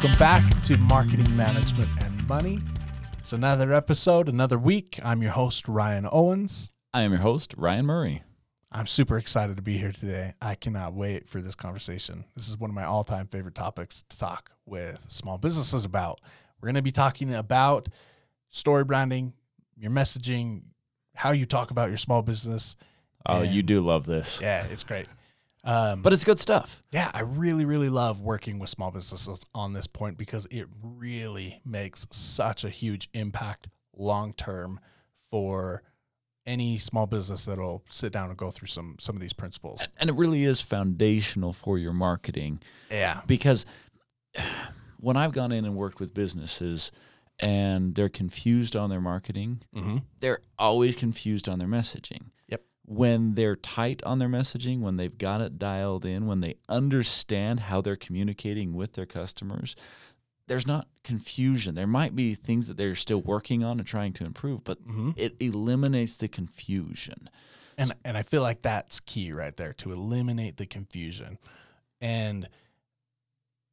Welcome back to Marketing Management and Money. It's another episode, another week. I'm your host, Ryan Owens. I am your host, Ryan Murray. I'm super excited to be here today. I cannot wait for this conversation. This is one of my all time favorite topics to talk with small businesses about. We're going to be talking about story branding, your messaging, how you talk about your small business. Oh, you do love this. Yeah, it's great. Um, But it's good stuff. yeah, I really, really love working with small businesses on this point because it really makes such a huge impact long term for any small business that'll sit down and go through some some of these principles. And it really is foundational for your marketing Yeah. because when I've gone in and worked with businesses and they're confused on their marketing, Mm-hmm. they're always confused on their messaging. When they're tight on their messaging, when they've got it dialed in, when they understand how they're communicating with their customers, there's not confusion. There might be things that they're still working on and trying to improve, but Mm-hmm. it eliminates the confusion. And and I feel like that's key right there to eliminate the confusion. And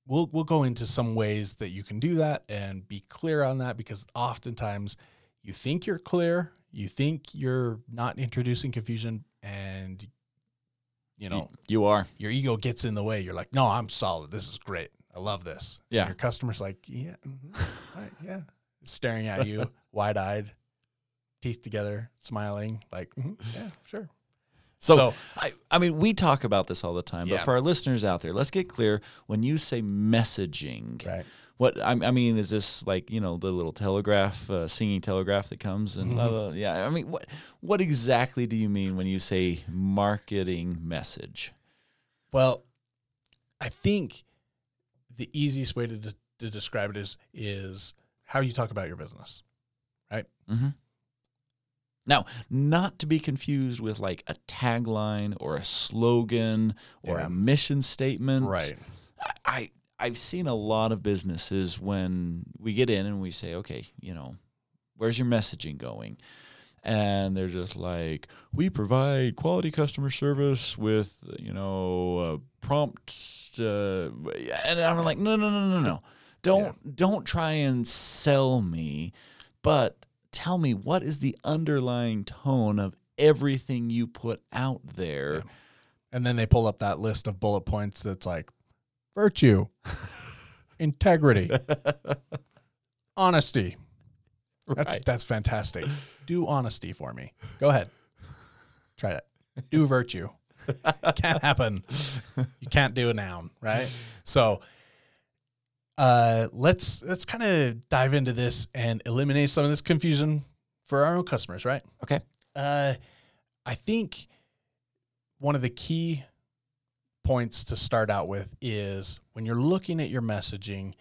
we'll we'll go into some ways that you can do that and be clear on that because oftentimes you think you're clear, you think you're not introducing confusion and you know, you are. your ego gets in the way. You're like, "No, I'm solid. This is great. I love this." And Yeah. your customer's like, "Yeah, mhm, right, yeah." Staring at you, wide-eyed, teeth together, smiling, like, "Mhm, "Yeah, sure." So, So- I, I mean, we talk about this all the time, but for our listeners out there, let's get clear. When you say messaging, Right. What I, I mean is this like you know the little telegraph, uh, singing telegraph that comes and blah, blah, yeah. I mean, what what exactly do you mean when you say marketing message? Well, I think the easiest way to, de- to describe it is is how you talk about your business. Right? Mm-hmm. Now, not to be confused with like a tagline or a slogan or Yeah. a mission statement. Right. I, I I've seen a lot of businesses when we get in and we say, okay, you know, where's your messaging going? And they're just like, we provide quality customer service with, you know, uh, prompt. Uh, and I'm like, no, no, no, no, no. Don't don't try and sell me, but tell me what is the underlying tone of everything you put out there. Yeah. And then they pull up that list of bullet points that's like virtue, integrity, honesty. That's Right. that's fantastic. Do honesty for me. Go ahead. Try it. Do virtue. can't happen. You can't do a noun, right? So uh let's let's kind of dive into this and eliminate some of this confusion for our own customers, right? Okay. Uh I think one of the key points to start out with is when you're looking at your messaging,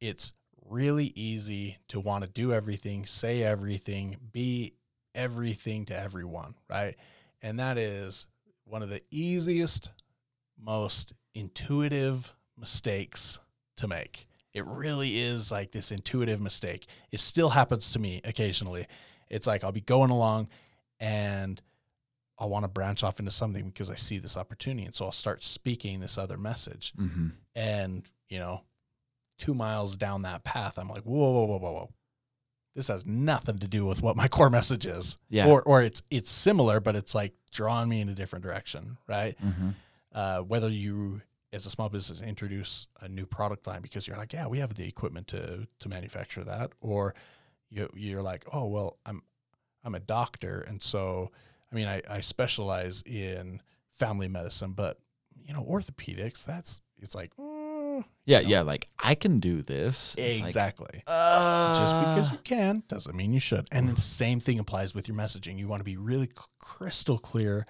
it's really easy to want to do everything, say everything, be everything to everyone, right? And that is one of the easiest, most intuitive mistakes to make. It really is like this intuitive mistake. It still happens to me occasionally. It's like I'll be going along and I'll want to branch off into something because I see this opportunity. And so I'll start speaking this other message. Mm-hmm. And, you know, two miles down that path, I'm like, whoa, whoa, whoa, whoa, whoa. This has nothing to do with what my core message is. Yeah. Or or it's it's similar, but it's like drawing me in a different direction, right? Mm-hmm. Uh, whether you as a small business introduce a new product line because you're like, yeah, we have the equipment to to manufacture that, or you you're like, oh well, I'm I'm a doctor, and so I mean, I, I specialize in family medicine, but you know, orthopedics, that's it's like mm, Yeah, know? yeah. Like I can do this. It's like, exactly. uh, Just because you can doesn't mean you should. And the same thing applies with your messaging. You want to be really crystal clear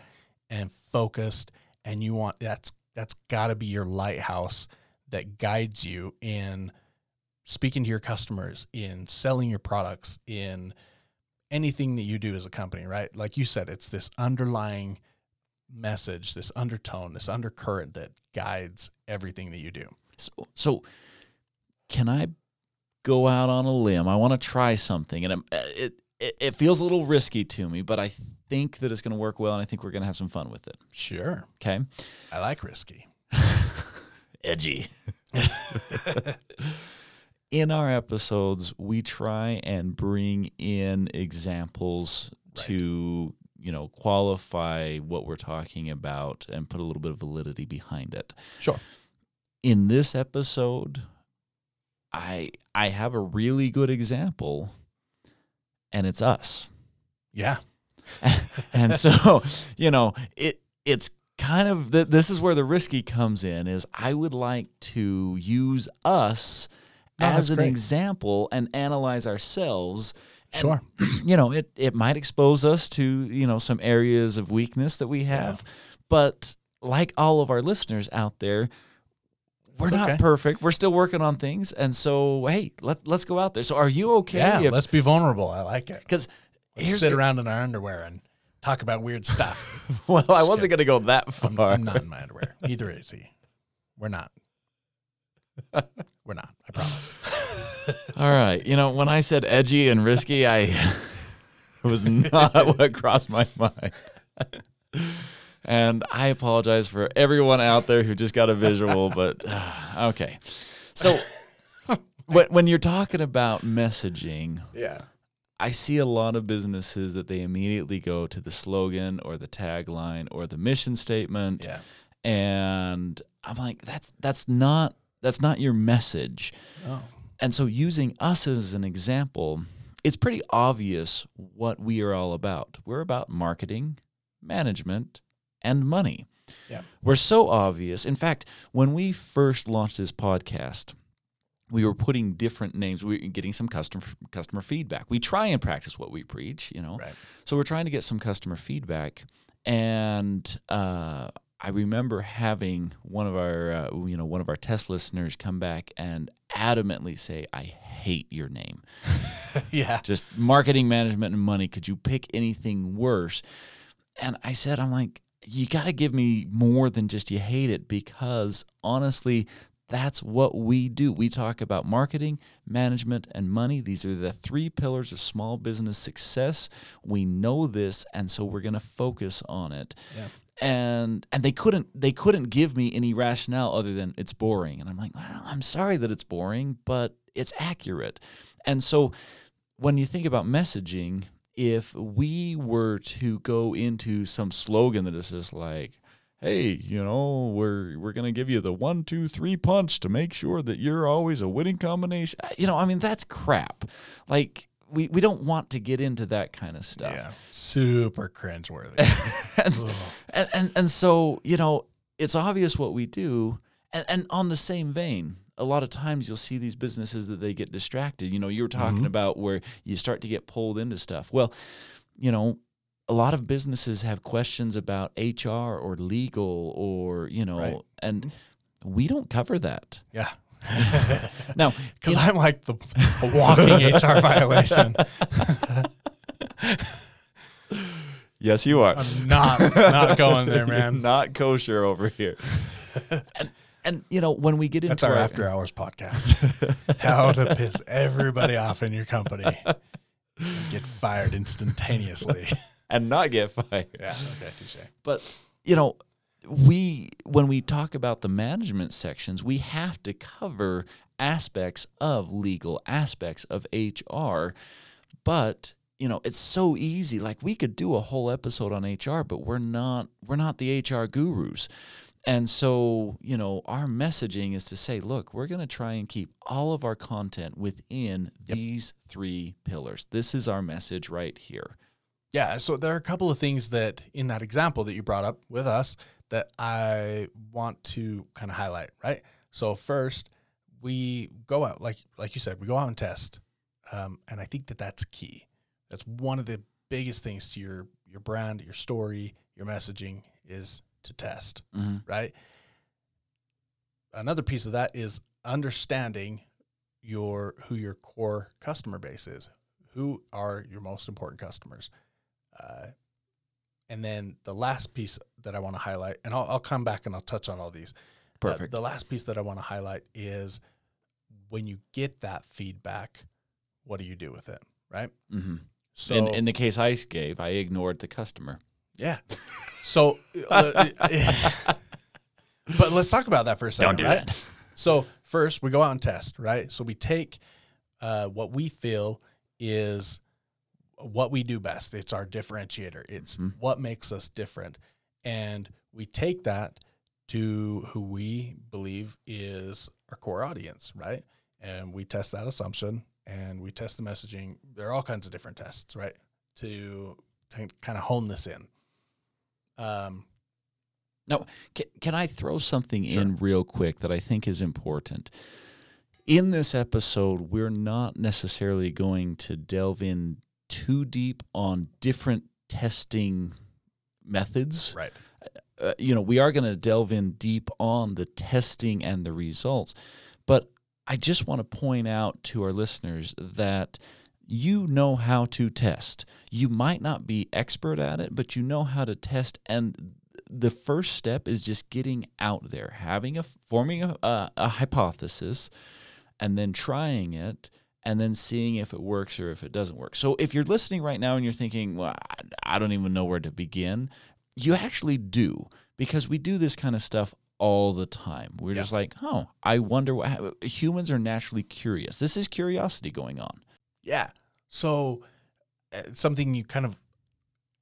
and focused, and you want that's that's got to be your lighthouse that guides you in speaking to your customers, in selling your products, in anything that you do as a company, right? Like you said, it's this underlying message, this undertone, this undercurrent that guides everything that you do. So, so can I go out on a limb? I want to try something, and I'm, uh, it, it it feels a little risky to me, but I think that it's going to work well, and I think we're going to have some fun with it. Sure. Okay, I like risky. edgy. in our episodes, we try and bring in examples Right. to, you know, qualify what we're talking about and put a little bit of validity behind it. Sure. In this episode, I I have a really good example and it's us. Yeah. and so, you know, it it's kind of th- this is where the risky comes in is I would like to use us No, as an great. example and analyze ourselves. And, Sure. you know, it it might expose us to, you know, some areas of weakness that we have, but like all of our listeners out there, we're not okay. perfect. We're still working on things. And so, hey, let, let's go out there. So, are you okay? Yeah. if- let's be vulnerable. I like it. Because sit the- around in our underwear and talk about weird stuff. well, I wasn't going to go that I'm, far. I'm not in my underwear. Neither is he. We're not. We're not. I promise. All right. You know, when I said edgy and risky, I was not what crossed my mind. and I apologize for everyone out there who just got a visual, but uh, okay. So when, when you're talking about messaging, Yeah. I see a lot of businesses that they immediately go to the slogan or the tagline or the mission statement Yeah. and I'm like that's that's not that's not your message. Oh. And so, using us as an example, it's pretty obvious what we are all about. We're about marketing, management, and money. Yeah. We're so obvious. In fact, when we first launched this podcast, we were putting different names. We were getting some customer customer feedback. We try and practice what we preach, you know. Right. So we're trying to get some customer feedback, and uh, I remember having one of our, uh, you know, one of our test listeners come back and adamantly say, "I hate your name. yeah. Just marketing, management, and money. Could you pick anything worse?" And I said, "I'm like, you got to give me more than just you hate it, because honestly." That's what we do. We talk about marketing, management, and money. These are the three pillars of small business success. We know this, and so we're going to focus on it Yeah. And and they couldn't they couldn't give me any rationale other than it's boring. And i'm like well i'm sorry that it's boring but it's accurate. And so when you think about messaging if we were to go into some slogan that is just like hey you know we're we're going to give you the one two three punch to make sure that you're always a winning combination you know i mean that's crap. Like we, we don't want to get into that kind of stuff Yeah. Super cringeworthy. and, and, and and so you know it's obvious what we do and, and on the same vein a lot of times you'll see these businesses that they get distracted you know you were talking Mhm. about where you start to get pulled into stuff well you know a lot of businesses have questions about hr or legal or you know Right. and we don't cover that yeah. Now Because I'm like the walking HR violation. yes you are I'm not not going there, man. not kosher over here and, and you know when we get into That's our after hours podcast. How to piss everybody off in your company. and Get fired instantaneously. and not get fired yeah. Okay. Touche. But you know, we when we talk about the management sections, we have to cover aspects of legal, aspects of HR. But you know, it's so easy. Like we could do a whole episode on HR, but we're not we're not the HR gurus. And so, you know, our messaging is to say, look, we're going to try and keep all of our content within these three pillars. This is our message right here. Yeah, so there are a couple of things that in that example that you brought up with us that I want to kind of highlight, right? So first, we go out like like you said, we go out and test, um, and I think that that's key. That's one of the biggest things to your your brand, your story, your messaging is to test, Mhm. right? Another piece of that is understanding your who your core customer base is. Who are your most important customers? Uh, and then the last piece that I want to highlight, and I'll, I'll come back and I'll touch on all these. Uh, Perfect. the last piece that I want to highlight is when you get that feedback, what do you do with it, right? hmm So in, in the case I gave, I ignored the customer. yeah. So, uh, but let's talk about that for a second, Don't do right? So first we go out and test, right? So we take uh, what we feel is what we do best. It's our differentiator. It's Mhm. what makes us different, and we take that to who we believe is our core audience, right? And we test that assumption, and we test the messaging. There are all kinds of different tests, right? To, to kind of hone this in. Um, Can, can I throw something Sure. in real quick that I think is important? In this episode, we're not necessarily going to delve in too deep on different testing methods. right. Uh, you know, we are going to delve in deep on the testing and the results. But I just want to point out to our listeners that you know how to test. You might not be expert at it, but you know how to test. And the first step is just getting out there, having a forming a, a, a hypothesis, and then trying it, and then seeing if it works or if it doesn't work. So if you're listening right now and you're thinking, "Well, I- don't even know where to begin," you actually do because we do this kind of stuff all the time. We're Yeah. just like, "Oh, I wonder what." hap-" Humans are naturally curious. This is curiosity going on. Yeah. So uh, something you kind of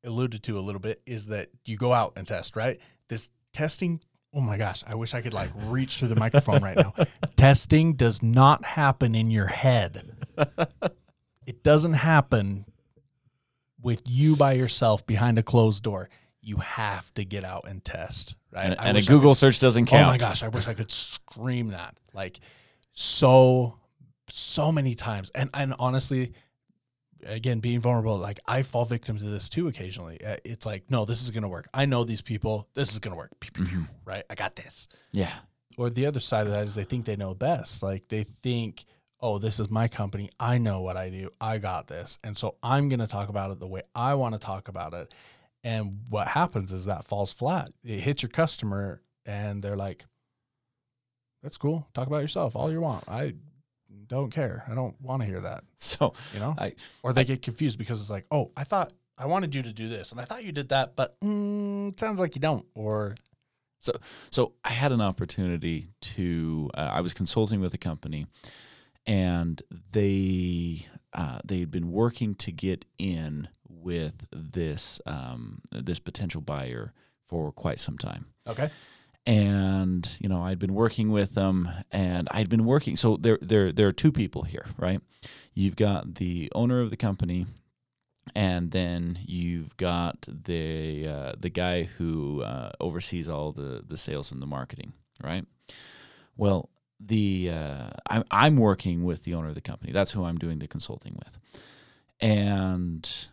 alluded to a little bit is that you go out and test, right? This testing, oh my gosh, I wish I could like reach through the microphone right now. testing does not happen in your head. It doesn't happen with you by yourself behind a closed door. You have to get out and test, right? And, and a Google could- search doesn't count. Oh my gosh, I wish I could scream that. Like so so many times. And and honestly, again, being vulnerable, like I fall victim to this too occasionally. Uh, It's like, no, this is going to work. I know these people. This is going to work. Pew, pew, pew, Mhm. Right? I got this. Yeah. Or the other side of that is they think they know best. Like they think, "Oh, this is my company. I know what I do. I got this." And so I'm going to talk about it the way I want to talk about it. And what happens is that falls flat. It hits your customer and they're like, "That's cool. Talk about yourself all you want. I don't care. I don't want to hear that." So You know? I- or they get confused because it's like, "Oh, I thought I wanted you to do this and I thought you did that, but mm, sounds like you don't." Or So I had an opportunity to. Uh, I was consulting with a company, and they uh, they had been working to get in with this um, this potential buyer for quite some time. okay. And you know, I'd been working with them, and I'd been working. So there, there, there are two people here, right? You've got the owner of the company, and then you've got the uh, the guy who uh, oversees all the the sales and the marketing, right? Well, the uh, I'm I'm working with the owner of the company. That's who I'm doing the consulting with, and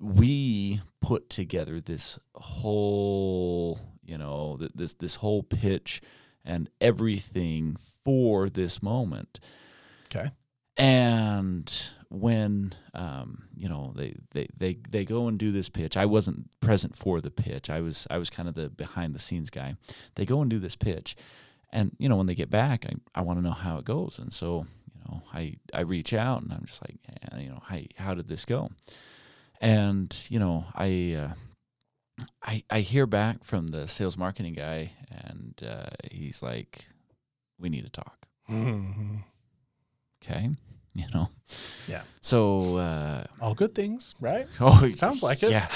we put together this whole you know this this whole pitch and everything for this moment. Okay. and when um, you know they, they they they go and do this pitch i wasn't present for the pitch. I was i was kind of the behind the scenes guy. They go and do this pitch. And you know when they get back i, I want to know how it goes. And so you know i i reach out and i'm just like yeah, you know how, how did this go and you know i uh, I, I hear back from the sales marketing guy and uh, he's like we need to talk. Okay. You know? Yeah. so uh All good things, right? oh Sounds like it. yeah.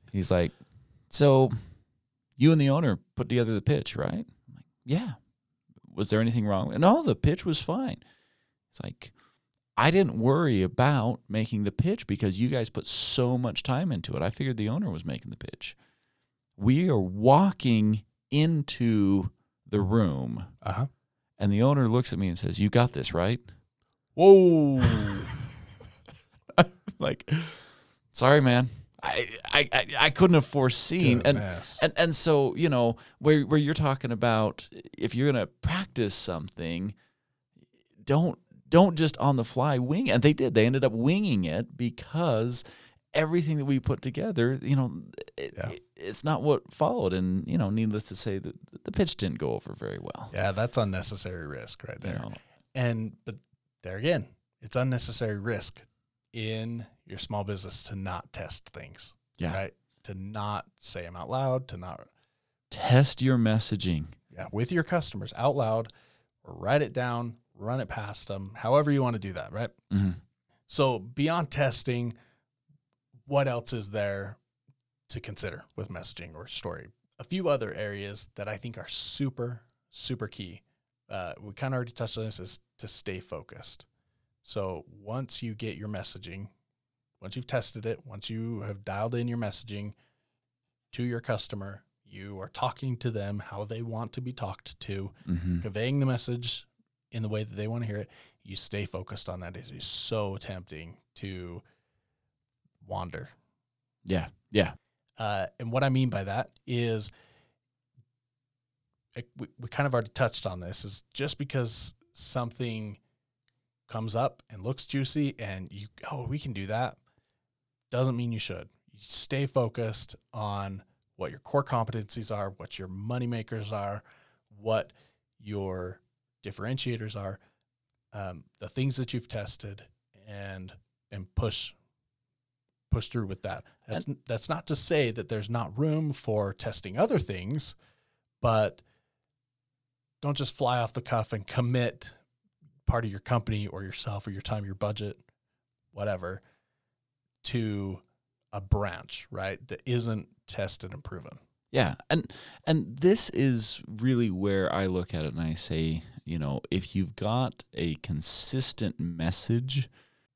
He's like so you and the owner put together the pitch right? I'm like yeah. Was there anything wrong? No the pitch was fine. It's like i didn't worry about making the pitch because you guys put so much time into it. I figured the owner was making the pitch. We are walking into the room Uh huh. and the owner looks at me and says you got this right? Whoa. like sorry man. I i i, couldn't have foreseen. And and and so you know where where you're talking about if you're gonna practice something don't don't just on the fly wing and they did they ended up winging it because everything that we put together you know it, Yeah. it- it's not what followed and you know needless to say the, the pitch didn't go over very well yeah, that's unnecessary risk right you there. know And but there again, it's unnecessary risk in your small business to not test things. Yeah. Right. To not say them out loud. To not test your messaging yeah with your customers out loud or write it down, run it past them, however you want to do that, right? Mhm. So beyond testing, what else is there to consider with messaging or story? A few other areas that I think are super, super key. Uh, we kind of already touched on this is to stay focused. So once you get your messaging, once you've tested it, once you have dialed in your messaging to your customer, you are talking to them how they want to be talked to, Mhm. conveying the message in the way that they want to hear it. You stay focused on that. It is so tempting to wander. Yeah. Yeah. Uh, and what I mean by that is, like, we, we kind of already touched on this, is just because something comes up and looks juicy and you, oh, we can do that, doesn't mean you should. You stay focused on what your core competencies are, what your money makers are, what your differentiators are, um, the things that you've tested, and and push push through with that. That's that's not to say that there's not room for testing other things, but don't just fly off the cuff and commit part of your company or yourself or your time, your budget, whatever, to a branch, right? That isn't tested and proven. Yeah, and and this is really where I look at it and I say, you know, if you've got a consistent message,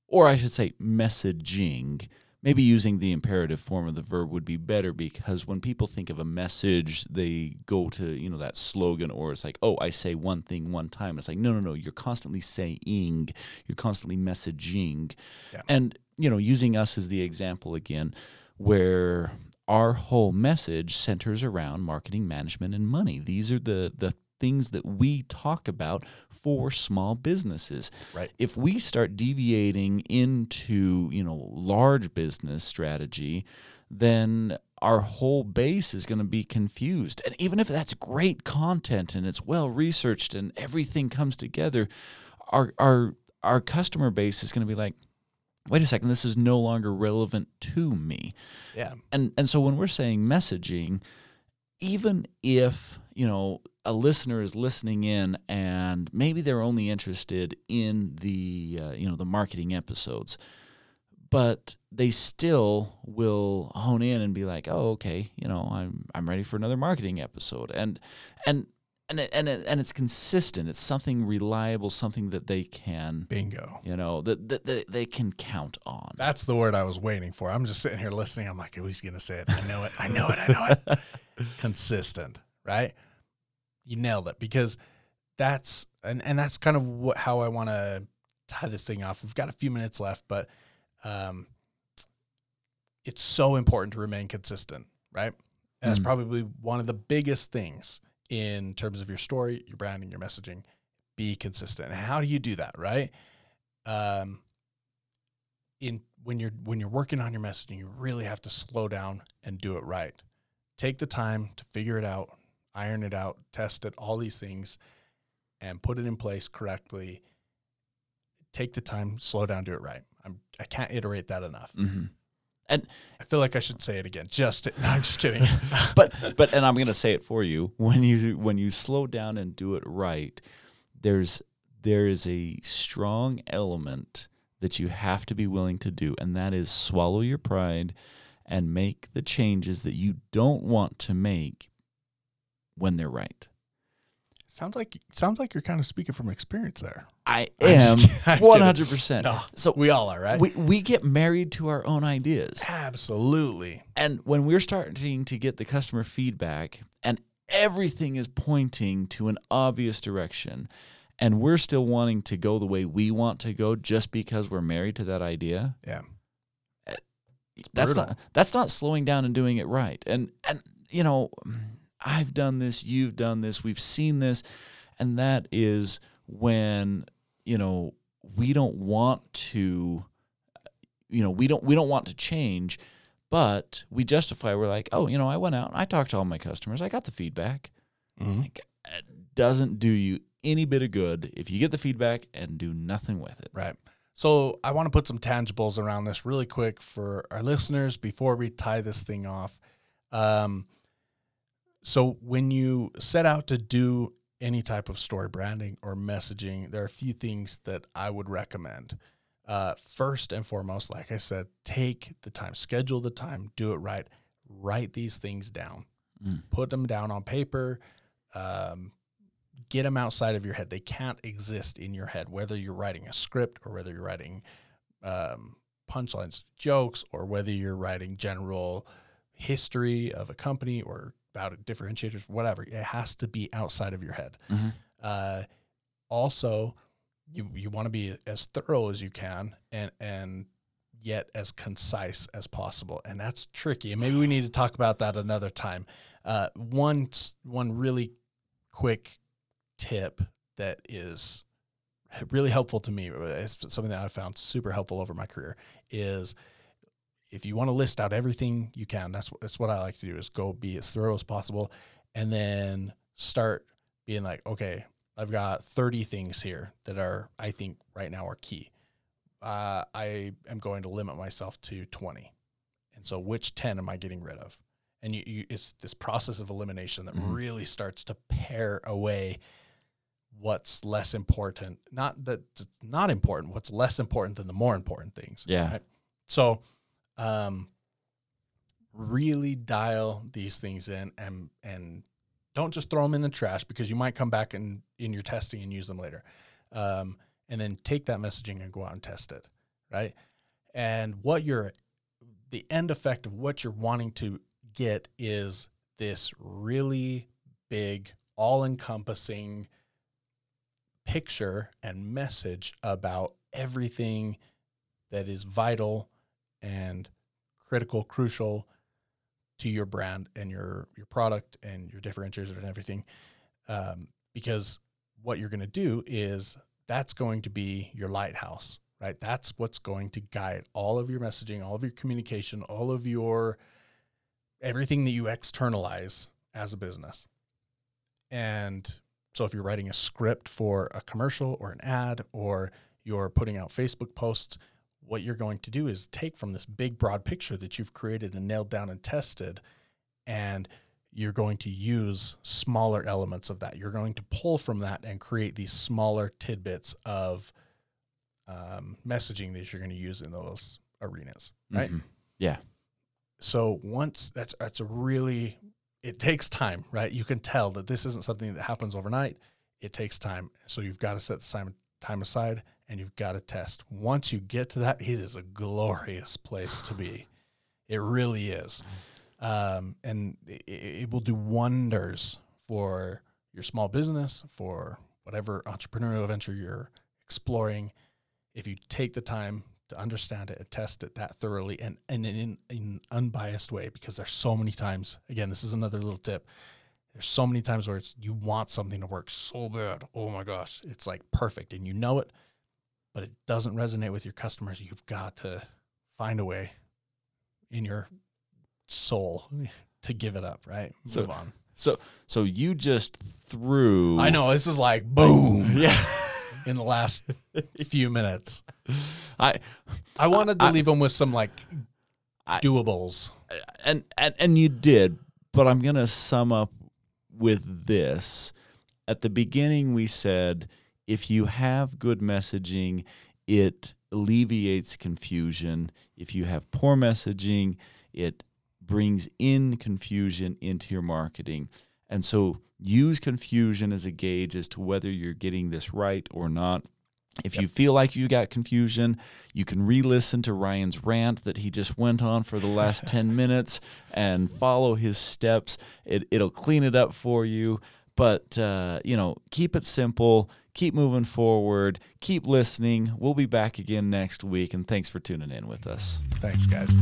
or I should say messaging, maybe mm-hmm. using the imperative form of the verb would be better because when people think of a message, they go to, you know, that slogan or it's like, oh, I say one thing one time. It's like, no, no, no, you're constantly saying, you're constantly messaging. Yeah. And, you know, using us as the example again, where our whole message centers around marketing management and money. These are the the things that we talk about for small businesses. Right. If we start deviating into, you know, large business strategy, then our whole base is going to be confused. And even if that's great content and it's well researched and everything comes together, our our our customer base is going to be like, wait a second, this is no longer relevant to me Yeah. and and so when we're saying messaging even if you know a listener is listening in and maybe they're only interested in the uh, you know the marketing episodes but they still will hone in and be like oh okay you know i'm i'm ready for another marketing episode and and and it, and it, and it's consistent it's something reliable something that they can Bingo. you know that, that, that they can count on That's the word I was waiting for. I'm just sitting here listening. I'm like, oh, he's going to say it. I know it. I know it. I know it. Consistent, right? You nailed it because that's, and, and that's kind of what, how I want to tie this thing off. We've got a few minutes left, but um, it's so important to remain consistent, right? And that's Mhm. probably one of the biggest things in terms of your story, your branding, your messaging. Be consistent. And how do you do that, right? Um, in when you're when you're working on your messaging, you really have to slow down and do it right. Take the time to figure it out, iron it out, test it, all these things, and put it in place correctly. Take the time, slow down, do it right. I'm I can't iterate that enough. hmm I feel like I should say it again. Just to, no, I'm just kidding. but but and I'm going to say it for you when you when you slow down and do it right there's there is a strong element that you have to be willing to do and that is swallow your pride and make the changes that you don't want to make when they're right. sounds like sounds like you're kind of speaking from experience there. I am. I'm kidding. 100%. So we all are, right? we we get married to our own ideas. Absolutely. And when we're starting to get the customer feedback and everything is pointing to an obvious direction and we're still wanting to go the way we want to go just because we're married to that idea, Yeah. Eh, that's brutal. not that's not slowing down and doing it right. And and you know, I've done this, you've done this, we've seen this, and that is when, you know, we don't want to you know, we don't we don't want to change, but we justify we're like, "Oh, you know, I went out, and I talked to all my customers, I got the feedback." Mhm. Like, it doesn't do you any bit of good if you get the feedback and do nothing with it. Right. So I want to put some tangibles around this really quick for our listeners before we tie this thing off. Um, so when you set out to do any type of story branding or messaging, there are a few things that I would recommend. Uh, first and foremost, like I said, take the time, schedule the time, do it right, write these things down, Mm. put them down on paper, um, get them outside of your head. They can't exist in your head, whether you're writing a script or whether you're writing um, punchlines, jokes, or whether you're writing general history of a company or about differentiators, whatever. It has to be outside of your head. Mhm. Uh, also, you you want to be as thorough as you can and and yet as concise as possible, and that's tricky. And maybe we need to talk about that another time. Uh, one one really quick tip that is really helpful to me, it's something that I found super helpful over my career, is if you want to list out everything you can, that's what that's what I like to do is go be as thorough as possible, and then start being like, okay, I've got 30 things here that are I think right now are key. Uh, I am going to limit myself to 20, and so which 10 am I getting rid of? And you, you it's this process of elimination that Mhm. really starts to pare away what's less important. Not that it's not important. What's less important than the more important things. Yeah. right? So, um, really dial these things in and and don't just throw them in the trash because you might come back and in your testing and use them later. Um, and then take that messaging and go out and test it, right? And what you're the end effect of what you're wanting to get is this really big, all-encompassing picture and message about everything that is vital and critical, crucial to your brand and your your product and your differentiators and everything. Um, because what you're going to do is that's going to be your lighthouse, right? That's what's going to guide all of your messaging, all of your communication, all of your everything that you externalize as a business. And so if you're writing a script for a commercial or an ad or you're putting out Facebook posts, what you're going to do is take from this big broad picture that you've created and nailed down and tested and you're going to use smaller elements of that. You're going to pull from that and create these smaller tidbits of um, messaging that you're going to use in those arenas, right? Mhm. Yeah. So once that's that's a really it takes time, right? You can tell that this isn't something that happens overnight. It takes time. So you've got to set the time time aside and you've got to test. Once you get to that, it is a glorious place to be. It really is. Um, and it, it will do wonders for your small business, for whatever entrepreneurial venture you're exploring. If you take the time to understand it and test it that thoroughly and, and in, in an unbiased way, because there's so many times, again, this is another little tip. There's so many times where it's you want something to work so bad. Oh my gosh, it's like perfect and you know it, but it doesn't resonate with your customers. You've got to find a way in your soul to give it up, right? So- Move on. So so you just threw I know this is like boom Yeah. in the last few minutes. I I wanted to I- leave them with some like I- doables. and, and and you did, but I'm gonna sum up with this. At the beginning, we said if you have good messaging, it alleviates confusion. If you have poor messaging, it brings in confusion into your marketing. And so use confusion as a gauge as to whether you're getting this right or not. If you feel like you got confusion, you can re listen to Ryan's rant that he just went on for the last 10 minutes and follow his steps. It, it'll clean it up for you. But, uh, you know, keep it simple, keep moving forward, keep listening. We'll be back again next week. And thanks for tuning in with us. Thanks, guys.